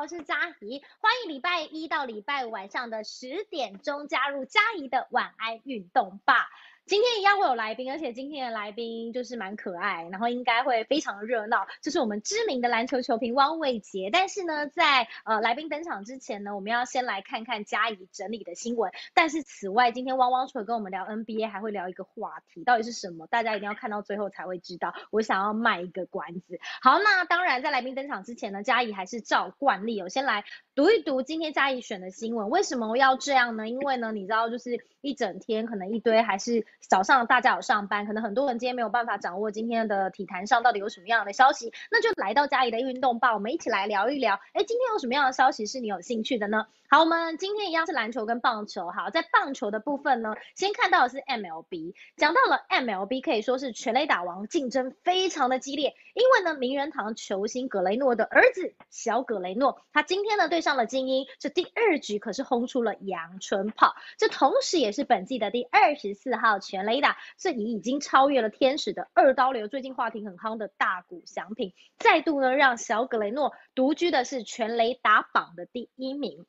我是佳怡，欢迎礼拜一到礼拜五晚上的十点钟加入佳怡的晚安运动吧。今天一样会有来宾，而且今天的来宾就是蛮可爱，然后应该会非常热闹。这是我们知名的篮球球评汪伟杰。但是呢，在呃来宾登场之前呢，我们要先来看看嘉怡整理的新闻。但是此外，今天汪汪除了跟我们聊 NBA，还会聊一个话题，到底是什么？大家一定要看到最后才会知道。我想要卖一个关子。好，那当然在来宾登场之前呢，嘉怡还是照惯例，我先来读一读今天嘉怡选的新闻。为什么要这样呢？因为呢，你知道，就是一整天可能一堆还是。早上大家有上班，可能很多人今天没有办法掌握今天的体坛上到底有什么样的消息，那就来到家里的运动吧，我们一起来聊一聊。哎，今天有什么样的消息是你有兴趣的呢？好，我们今天一样是篮球跟棒球。好，在棒球的部分呢，先看到的是 MLB，讲到了 MLB 可以说是全垒打王，竞争非常的激烈。因为呢，名人堂球星格雷诺的儿子小格雷诺，他今天呢对上了精英，这第二局可是轰出了阳春炮，这同时也是本季的第二十四号全垒打，这已已经超越了天使的二刀流，最近话题很夯的大谷翔平，再度呢让小格雷诺独居的是全垒打榜的第一名。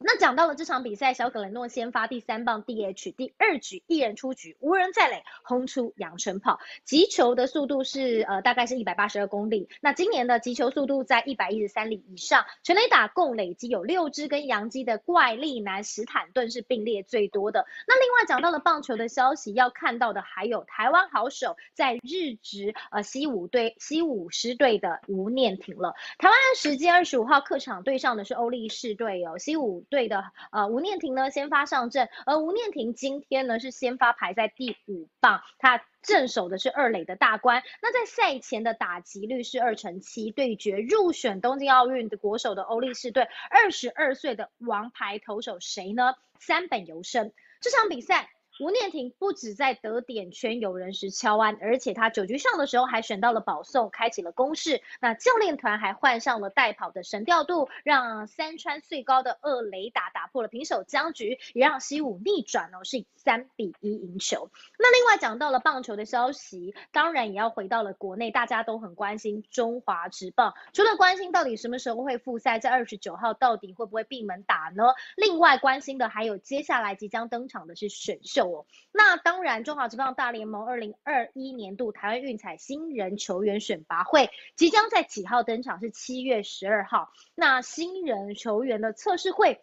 那讲到了这场比赛，小格雷诺先发第三棒 DH，第二局一人出局，无人在垒，轰出阳春炮，击球的速度是呃大概是一百八十二公里。那今年的击球速度在一百一十三里以上，全垒打共累积有六支，跟洋基的怪力男史坦顿是并列最多的。那另外讲到了棒球的消息，要看到的还有台湾好手在日职呃西武队西武狮队的吴念庭了。台湾时间二十五号客场对上的是欧力士队哦，西武。对的呃吴念婷呢先发上阵，而吴念婷今天呢是先发排在第五棒，他镇守的是二垒的大关。那在赛前的打击率是二成七，对决入选东京奥运的国手的欧力士队，二十二岁的王牌投手谁呢？三本由生。这场比赛。吴念婷不止在得点圈有人时敲安，而且他九局上的时候还选到了保送，开启了攻势。那教练团还换上了带跑的神调度，让三川最高的二雷打打破了平手僵局，也让西武逆转哦，是以三比一赢球。那另外讲到了棒球的消息，当然也要回到了国内，大家都很关心中华职棒。除了关心到底什么时候会复赛，在二十九号到底会不会闭门打呢？另外关心的还有接下来即将登场的是选秀。那当然，中华职棒大联盟二零二一年度台湾运彩新人球员选拔会即将在几号登场？是七月十二号。那新人球员的测试会。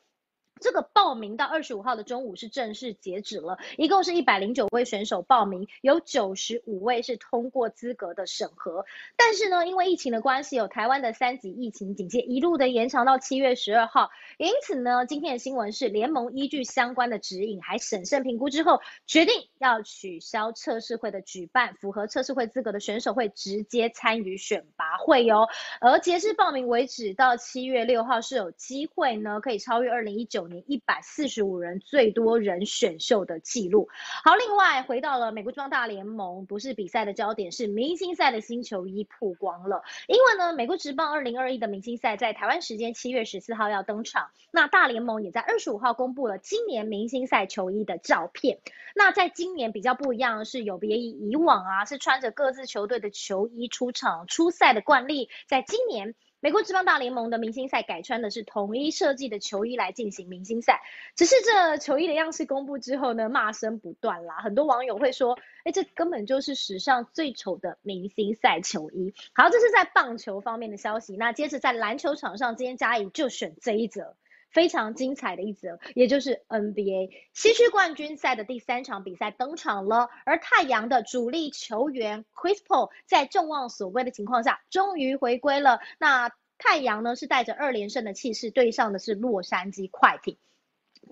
这个报名到二十五号的中午是正式截止了，一共是一百零九位选手报名，有九十五位是通过资格的审核。但是呢，因为疫情的关系，有台湾的三级疫情警戒一路的延长到七月十二号。因此呢，今天的新闻是联盟依据相关的指引，还审慎评估之后，决定要取消测试会的举办，符合测试会资格的选手会直接参与选拔会哟。而截至报名为止，到七月六号是有机会呢，可以超越二零一九。年一百四十五人最多人选秀的记录。好，另外回到了美国中大联盟，不是比赛的焦点，是明星赛的新球衣曝光了。因为呢，美国职棒二零二一的明星赛在台湾时间七月十四号要登场，那大联盟也在二十五号公布了今年明星赛球衣的照片。那在今年比较不一样的是，有别于以往啊，是穿着各自球队的球衣出场出赛的惯例，在今年。美国职棒大联盟的明星赛改穿的是统一设计的球衣来进行明星赛，只是这球衣的样式公布之后呢，骂声不断啦。很多网友会说，哎，这根本就是史上最丑的明星赛球衣。好，这是在棒球方面的消息。那接着在篮球场上，今天嘉颖就选这一则。非常精彩的一则，也就是 NBA 西区冠军赛的第三场比赛登场了。而太阳的主力球员 Chris Paul 在众望所归的情况下，终于回归了。那太阳呢，是带着二连胜的气势对上的是洛杉矶快艇。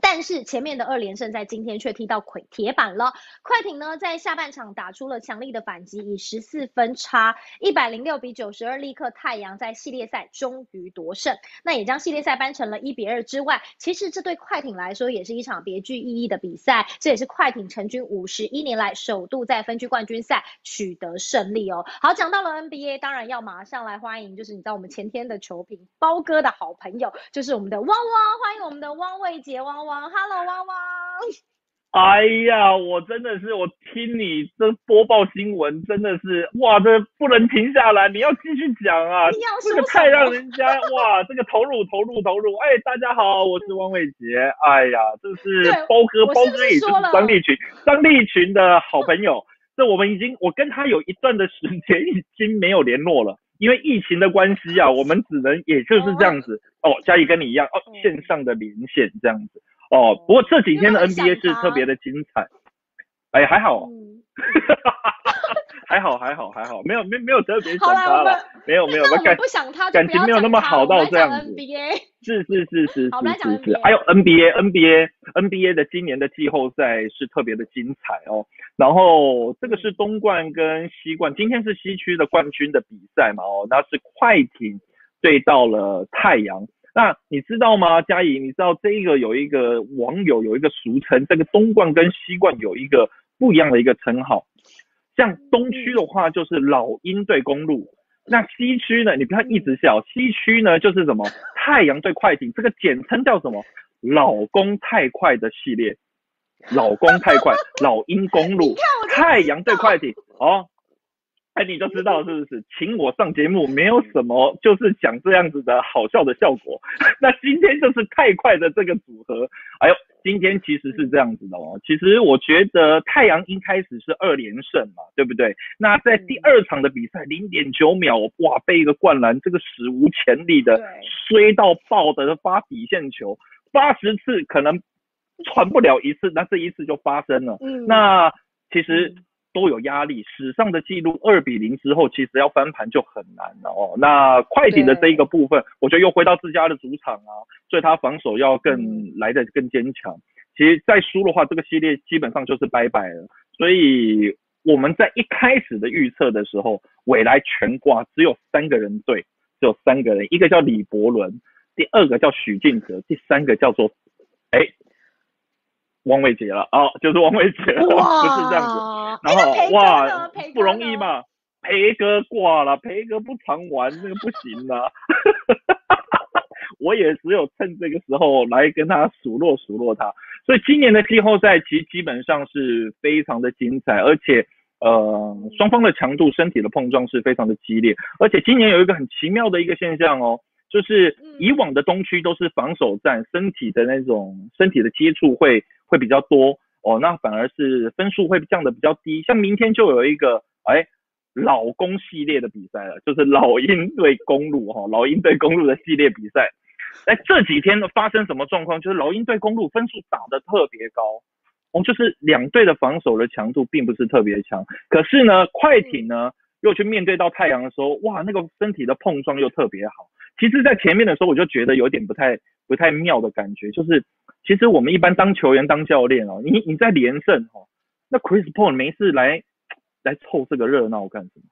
但是前面的二连胜在今天却踢到溃铁板了。快艇呢在下半场打出了强力的反击，以十四分差一百零六比九十二力克太阳，在系列赛终于夺胜。那也将系列赛扳成了一比二之外，其实这对快艇来说也是一场别具意义的比赛。这也是快艇成军五十一年来首度在分区冠军赛取得胜利哦。好，讲到了 NBA，当然要马上来欢迎，就是你知道我们前天的球评包哥的好朋友，就是我们的汪汪，欢迎我们的汪卫杰汪。汪，Hello，汪汪。哎呀，我真的是，我听你这播报新闻，真的是哇，这不能停下来，你要继续讲啊，这个太让人家哇，这个投入投入投入。哎，大家好，我是汪伟杰。哎呀，这是包哥，包哥也是张立群，张立群的好朋友。这我们已经，我跟他有一段的时间已经没有联络了，因为疫情的关系啊，我们只能也就是这样子。哦，嘉怡跟你一样，哦，线上的连线这样子。哦，不过这几天的 NBA 是特别的精彩，哎，还好，还好，还好，还好，没有，没，没有特别想他了，没有，没有，我感不想他，感情没有那么好到这样子。是是是是是是是，还有 NBA，NBA，NBA 的今年的季后赛是特别的精彩哦。然后这个是东冠跟西冠，今天是西区的冠军的比赛嘛哦，那是快艇对到了太阳。那你知道吗，嘉怡？你知道这个有一个网友有一个俗称，这个东冠跟西冠有一个不一样的一个称号。像东区的话就是老鹰对公路，那西区呢？你不要一直笑，西区呢就是什么太阳对快艇，这个简称叫什么？老公太快的系列，老公太快，老鹰公路，太阳对快艇，哦。哎，你就知道是不是？请我上节目没有什么，就是讲这样子的好笑的效果。那今天就是太快的这个组合。哎呦，今天其实是这样子的哦。其实我觉得太阳一开始是二连胜嘛，对不对？那在第二场的比赛，零点九秒，哇，被一个灌篮，这个史无前例的衰到爆的发底线球，八十次可能传不了一次，那这一次就发生了。嗯，那其实。都有压力，史上的记录二比零之后，其实要翻盘就很难了哦。那快艇的这一个部分，我觉得又回到自家的主场啊，所以他防守要更来的更坚强。其实再输的话，这个系列基本上就是拜拜了。所以我们在一开始的预测的时候，未来全挂只有三个人对，只有三个人，一个叫李伯伦，第二个叫许晋哲，第三个叫做哎。汪伟杰了哦，就是汪伟杰，不是这样子。然后哇，不容易嘛，培哥挂了，培哥不常玩，那个不行的。我也只有趁这个时候来跟他数落数落他。所以今年的季后赛其实基本上是非常的精彩，而且呃双方的强度、身体的碰撞是非常的激烈。而且今年有一个很奇妙的一个现象哦，就是以往的东区都是防守战，身体的那种身体的接触会。会比较多哦，那反而是分数会降的比较低。像明天就有一个哎老公系列的比赛了，就是老鹰对公路哈，老鹰对公路的系列比赛。哎，这几天呢发生什么状况？就是老鹰对公路分数打得特别高，哦，就是两队的防守的强度并不是特别强。可是呢，快艇呢又去面对到太阳的时候，哇，那个身体的碰撞又特别好。其实，在前面的时候我就觉得有点不太不太妙的感觉，就是。其实我们一般当球员、当教练哦，你你在连胜哦，那 Chris Paul 没事来来凑这个热闹干什么？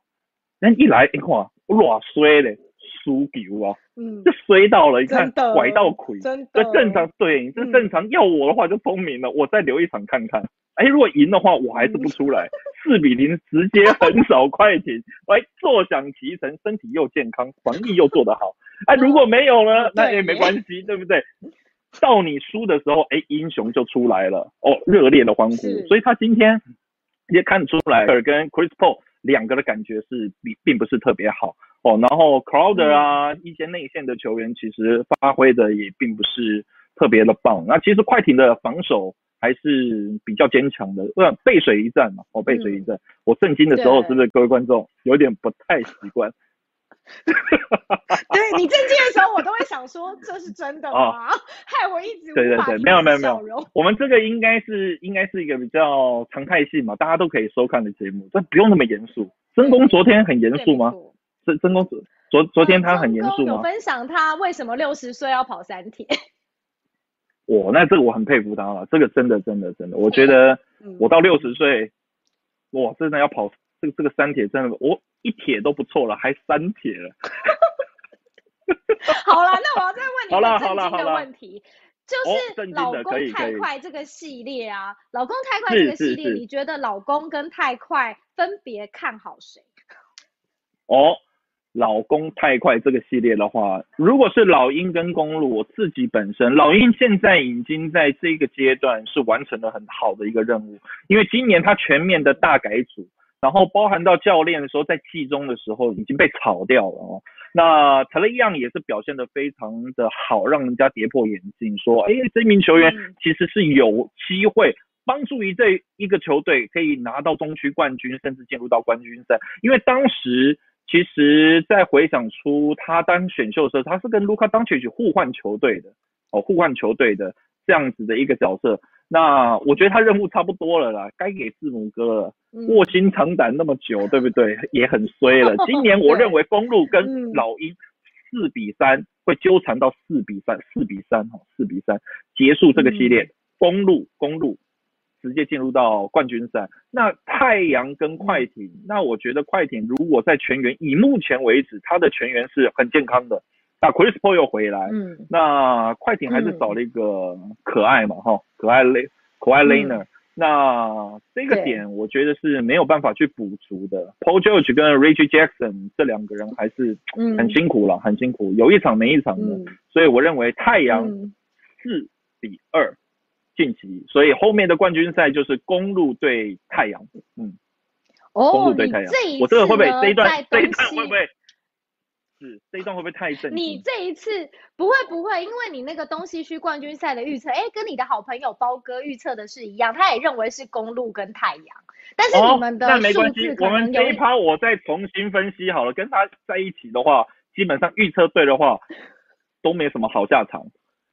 那一来一看，我乱衰嘞，输球啊，嗯，就衰到了，你看拐到亏，真的，正常对，这正常。要我的话就聪明了，我再留一场看看。哎，如果赢的话，我还是不出来，四比零直接横扫快艇，哎，坐享其成，身体又健康，防疫又做得好。哎，如果没有呢，那也没关系，对不对？到你输的时候，哎，英雄就出来了哦，热烈的欢呼。所以他今天也看出来，跟 Chris Paul 两个的感觉是并并不是特别好哦。然后 Crowder 啊，一些内线的球员其实发挥的也并不是特别的棒。那其实快艇的防守还是比较坚强的，呃，背水一战嘛，哦，背水一战。我震惊的时候，是不是各位观众有点不太习惯？对你震惊的时候，我都会想说这是真的吗？害我一直对对对，没有没有没有，我们这个应该是应该是一个比较常态性嘛，大家都可以收看的节目，这不用那么严肃。真公昨天很严肃吗？真真公昨昨昨天他很严肃吗？分享他为什么六十岁要跑三铁。我那这个我很佩服他了，这个真的真的真的，我觉得我到六十岁，哇，真的要跑这个这个三铁，真的我。一铁都不错了，还三铁了。好了，那我要再问你一个正经的问题，就是老公太快这个系列啊，老公太快这个系列，你觉得老公跟太快分别看好谁？哦，老公太快这个系列的话，如果是老鹰跟公路，我自己本身老鹰现在已经在这个阶段是完成了很好的一个任务，因为今年他全面的大改组，然后包含到教练的时候，在季中的时候已经被炒掉了哦。那特雷杨也是表现的非常的好，让人家跌破眼镜，说，哎，这名球员其实是有机会帮助于这一个球队可以拿到中区冠军，甚至进入到冠军赛，因为当时。其实，在回想出他当选秀的时候，他是跟卢卡当曲去互换球队的，哦，互换球队的这样子的一个角色。那我觉得他任务差不多了啦，该给字母哥了。卧薪尝胆那么久，对不对？也很衰了。今年我认为公路跟老鹰四比三会纠缠到四比三，四比三哈，四比三结束这个系列。公路，公路。直接进入到冠军赛。那太阳跟快艇，那我觉得快艇如果在全员，以目前为止，他的全员是很健康的。那 Chris Paul 又回来，嗯，那快艇还是少了一个可爱嘛，哈，可爱 L 可爱 Laner。那这个点我觉得是没有办法去补足的。Paul George 跟 Reggie Jackson 这两个人还是很辛苦了，很辛苦，有一场没一场的。所以我认为太阳四比二。晋级，所以后面的冠军赛就是公路对太阳，嗯，哦，公路对太阳，我这个会不会这一段这一段会不会？是这一段会不会太震你这一次不会不会，因为你那个东西区冠军赛的预测，哎，跟你的好朋友包哥预测的是一样，他也认为是公路跟太阳，但是你们的那没关系，我们这一趴我再重新分析好了，跟他在一起的话，基本上预测对的话都没什么好下场。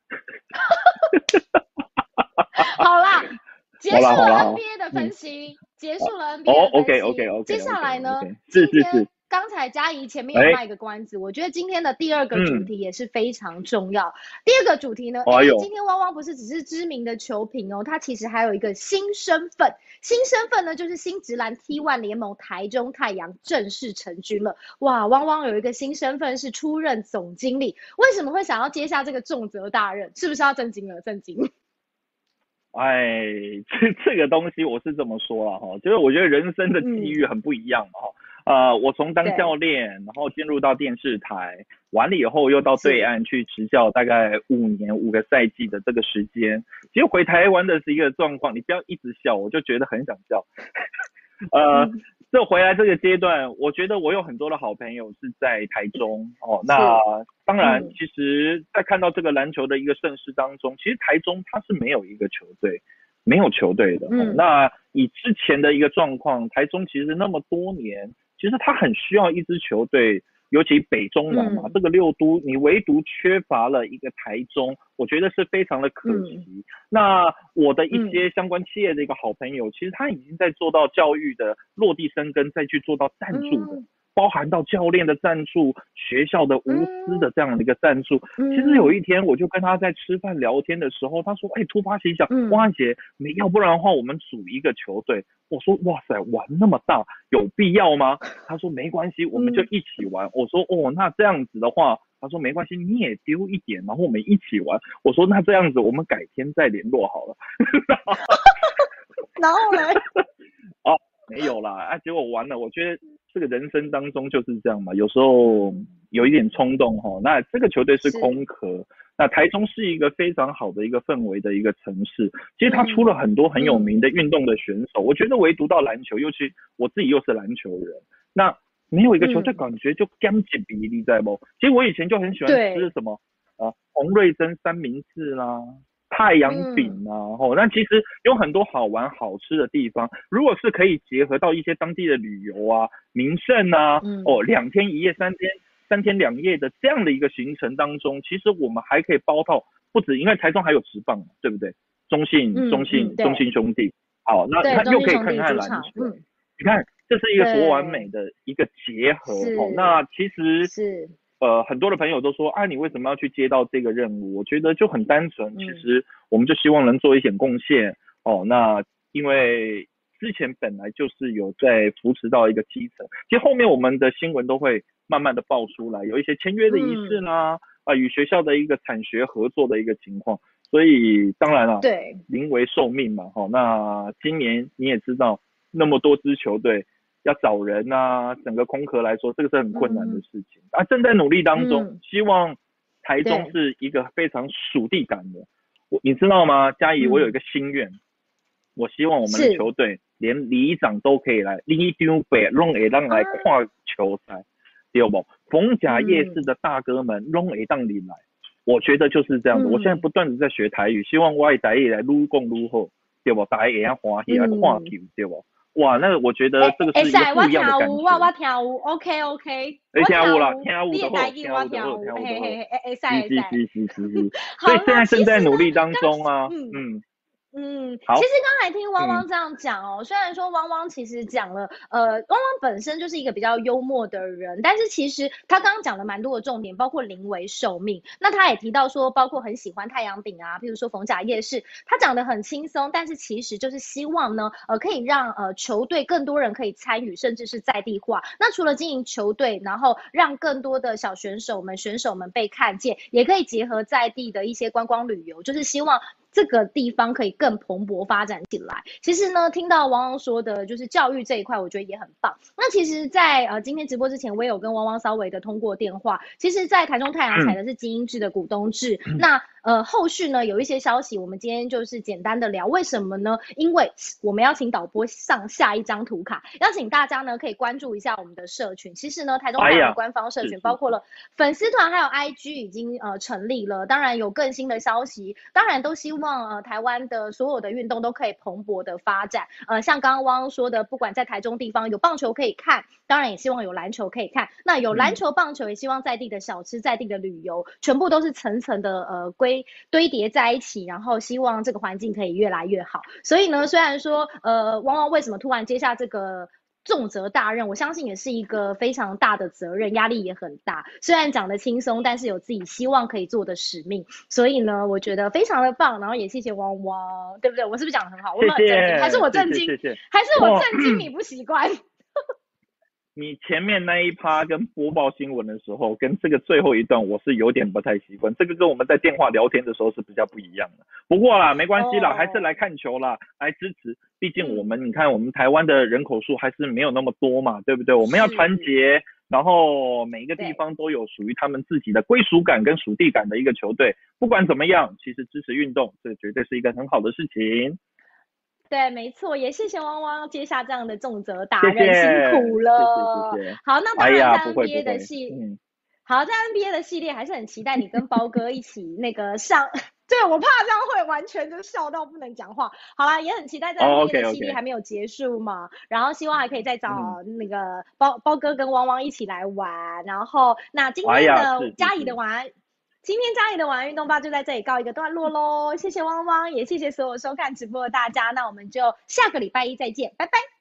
好啦，结束了 NBA 的分析，结束了 NBA 的分析。哦，OK OK OK。接下来呢？是是是。刚才嘉怡前面有卖一个关子，我觉得今天的第二个主题也是非常重要。第二个主题呢，哎，今天汪汪不是只是知名的球评哦，他其实还有一个新身份。新身份呢，就是新职篮 T1 联盟台中太阳正式成军了。哇，汪汪有一个新身份是出任总经理，为什么会想要接下这个重责大任？是不是要震惊了？震惊！哎，这 这个东西我是这么说了哈，就是我觉得人生的际遇很不一样哈。呃，我从当教练，然后进入到电视台，完了以后又到对岸去执教，大概五年五个赛季的这个时间。其实回台湾的是一个状况，你不要一直笑，我就觉得很想笑。呃。这回来这个阶段，我觉得我有很多的好朋友是在台中哦。那当然，其实，在看到这个篮球的一个盛世当中，其实台中它是没有一个球队，没有球队的。嗯。那以之前的一个状况，台中其实那么多年，其实他很需要一支球队。尤其北中南嘛，这个六都你唯独缺乏了一个台中，我觉得是非常的可惜。那我的一些相关企业的一个好朋友，其实他已经在做到教育的落地生根，再去做到赞助的。包含到教练的战术、学校的无私的这样的一个赞助。其实有一天，我就跟他在吃饭聊天的时候，他说：“哎，突发奇想，汪姐，你要不然的话，我们组一个球队。”我说：“哇塞，玩那么大，有必要吗？”他说：“没关系，我们就一起玩。”我说：“哦，那这样子的话，他说没关系，你也丢一点，然后我们一起玩。”我说：“那这样子，我们改天再联络好了。” 然后呢？哦，没有啦，啊，结果完了，我觉得。这个人生当中就是这样嘛，有时候有一点冲动哈。那这个球队是空壳，那台中是一个非常好的一个氛围的一个城市。其实它出了很多很有名的运动的选手，我觉得唯独到篮球，尤其我自己又是篮球人，那没有一个球队感觉就干净比例在不？其实我以前就很喜欢吃什么啊，洪瑞珍三明治啦。太阳饼啊，吼，那其实有很多好玩好吃的地方。如果是可以结合到一些当地的旅游啊、名胜啊，哦，两天一夜、三天三天两夜的这样的一个行程当中，其实我们还可以包到不止，因为台中还有直棒，对不对？中信、中信、中信兄弟，好，那他又可以看看篮球。你看，这是一个多完美的一个结合。哦，那其实是。呃，很多的朋友都说，啊，你为什么要去接到这个任务？我觉得就很单纯，其实我们就希望能做一点贡献哦。那因为之前本来就是有在扶持到一个基层，其实后面我们的新闻都会慢慢的爆出来，有一些签约的仪式啦，啊，与学校的一个产学合作的一个情况。所以当然了，对，临危受命嘛，哈。那今年你也知道，那么多支球队。要找人啊，整个空壳来说，这个是很困难的事情。啊，正在努力当中，希望台中是一个非常属地感的。我你知道吗，嘉怡，我有一个心愿，我希望我们的球队连里长都可以来，里长伯拢会当来跨球赛，对不？逢甲夜市的大哥们拢会当里来，我觉得就是这样子。我现在不断的在学台语，希望外台语来撸共撸好，对不？大家也要欢喜来看球，对不？哇，那我觉得这个是一个不一样的感觉。我我跳舞，OK OK。哎，跳舞了，跳舞的话，跳舞的后，嘿嘿嘿，哎哎，赛赛。是是是是是。所以现在正在努力当中啊，嗯。嗯，好。其实刚才听汪汪这样讲哦，虽然说汪汪其实讲了，呃，汪汪本身就是一个比较幽默的人，但是其实他刚刚讲了蛮多的重点，包括临危受命。那他也提到说，包括很喜欢太阳饼啊，譬如说逢甲夜市，他讲的很轻松，但是其实就是希望呢，呃，可以让呃球队更多人可以参与，甚至是在地化。那除了经营球队，然后让更多的小选手们、选手们被看见，也可以结合在地的一些观光旅游，就是希望。这个地方可以更蓬勃发展起来。其实呢，听到汪汪说的，就是教育这一块，我觉得也很棒。那其实，在呃今天直播之前，我也有跟汪汪稍微的通过电话。其实，在台中太阳采的是精英制的股东制。那呃后续呢，有一些消息，我们今天就是简单的聊。为什么呢？因为我们要请导播上下一张图卡，邀请大家呢可以关注一下我们的社群。其实呢，台中太阳的官方社群包括了粉丝团，还有 IG 已经呃成立了。当然有更新的消息，当然都希望。望呃台湾的所有的运动都可以蓬勃的发展，呃像刚刚汪汪说的，不管在台中地方有棒球可以看，当然也希望有篮球可以看。那有篮球、棒球，也希望在地的小吃、在地的旅游，全部都是层层的呃堆堆叠在一起，然后希望这个环境可以越来越好。所以呢，虽然说呃汪汪为什么突然接下这个。重责大任，我相信也是一个非常大的责任，压力也很大。虽然讲的轻松，但是有自己希望可以做的使命。所以呢，我觉得非常的棒。然后也谢谢汪汪，对不对？我是不是讲的很好？我很震惊，还是我震惊？还是我震惊？你不习惯？你前面那一趴跟播报新闻的时候，跟这个最后一段，我是有点不太习惯。这个跟我们在电话聊天的时候是比较不一样的。不过啦，没关系啦，还是来看球啦，来支持。毕竟我们，你看我们台湾的人口数还是没有那么多嘛，对不对？我们要团结，然后每一个地方都有属于他们自己的归属感跟属地感的一个球队。不管怎么样，其实支持运动，这绝对是一个很好的事情。对，没错，也谢谢汪汪接下这样的重责大任，辛苦了。好，那当然在 NBA 的系，好在 NBA 的系列还是很期待你跟包哥一起那个上。对，我怕这样会完全就笑到不能讲话。好啦，也很期待在 NBA 的系列还没有结束嘛，然后希望还可以再找那个包包哥跟汪汪一起来玩。然后那今天的嘉怡的晚安。今天家里的晚安运动吧就在这里告一个段落喽，谢谢汪汪，也谢谢所有收看直播的大家，那我们就下个礼拜一再见，拜拜。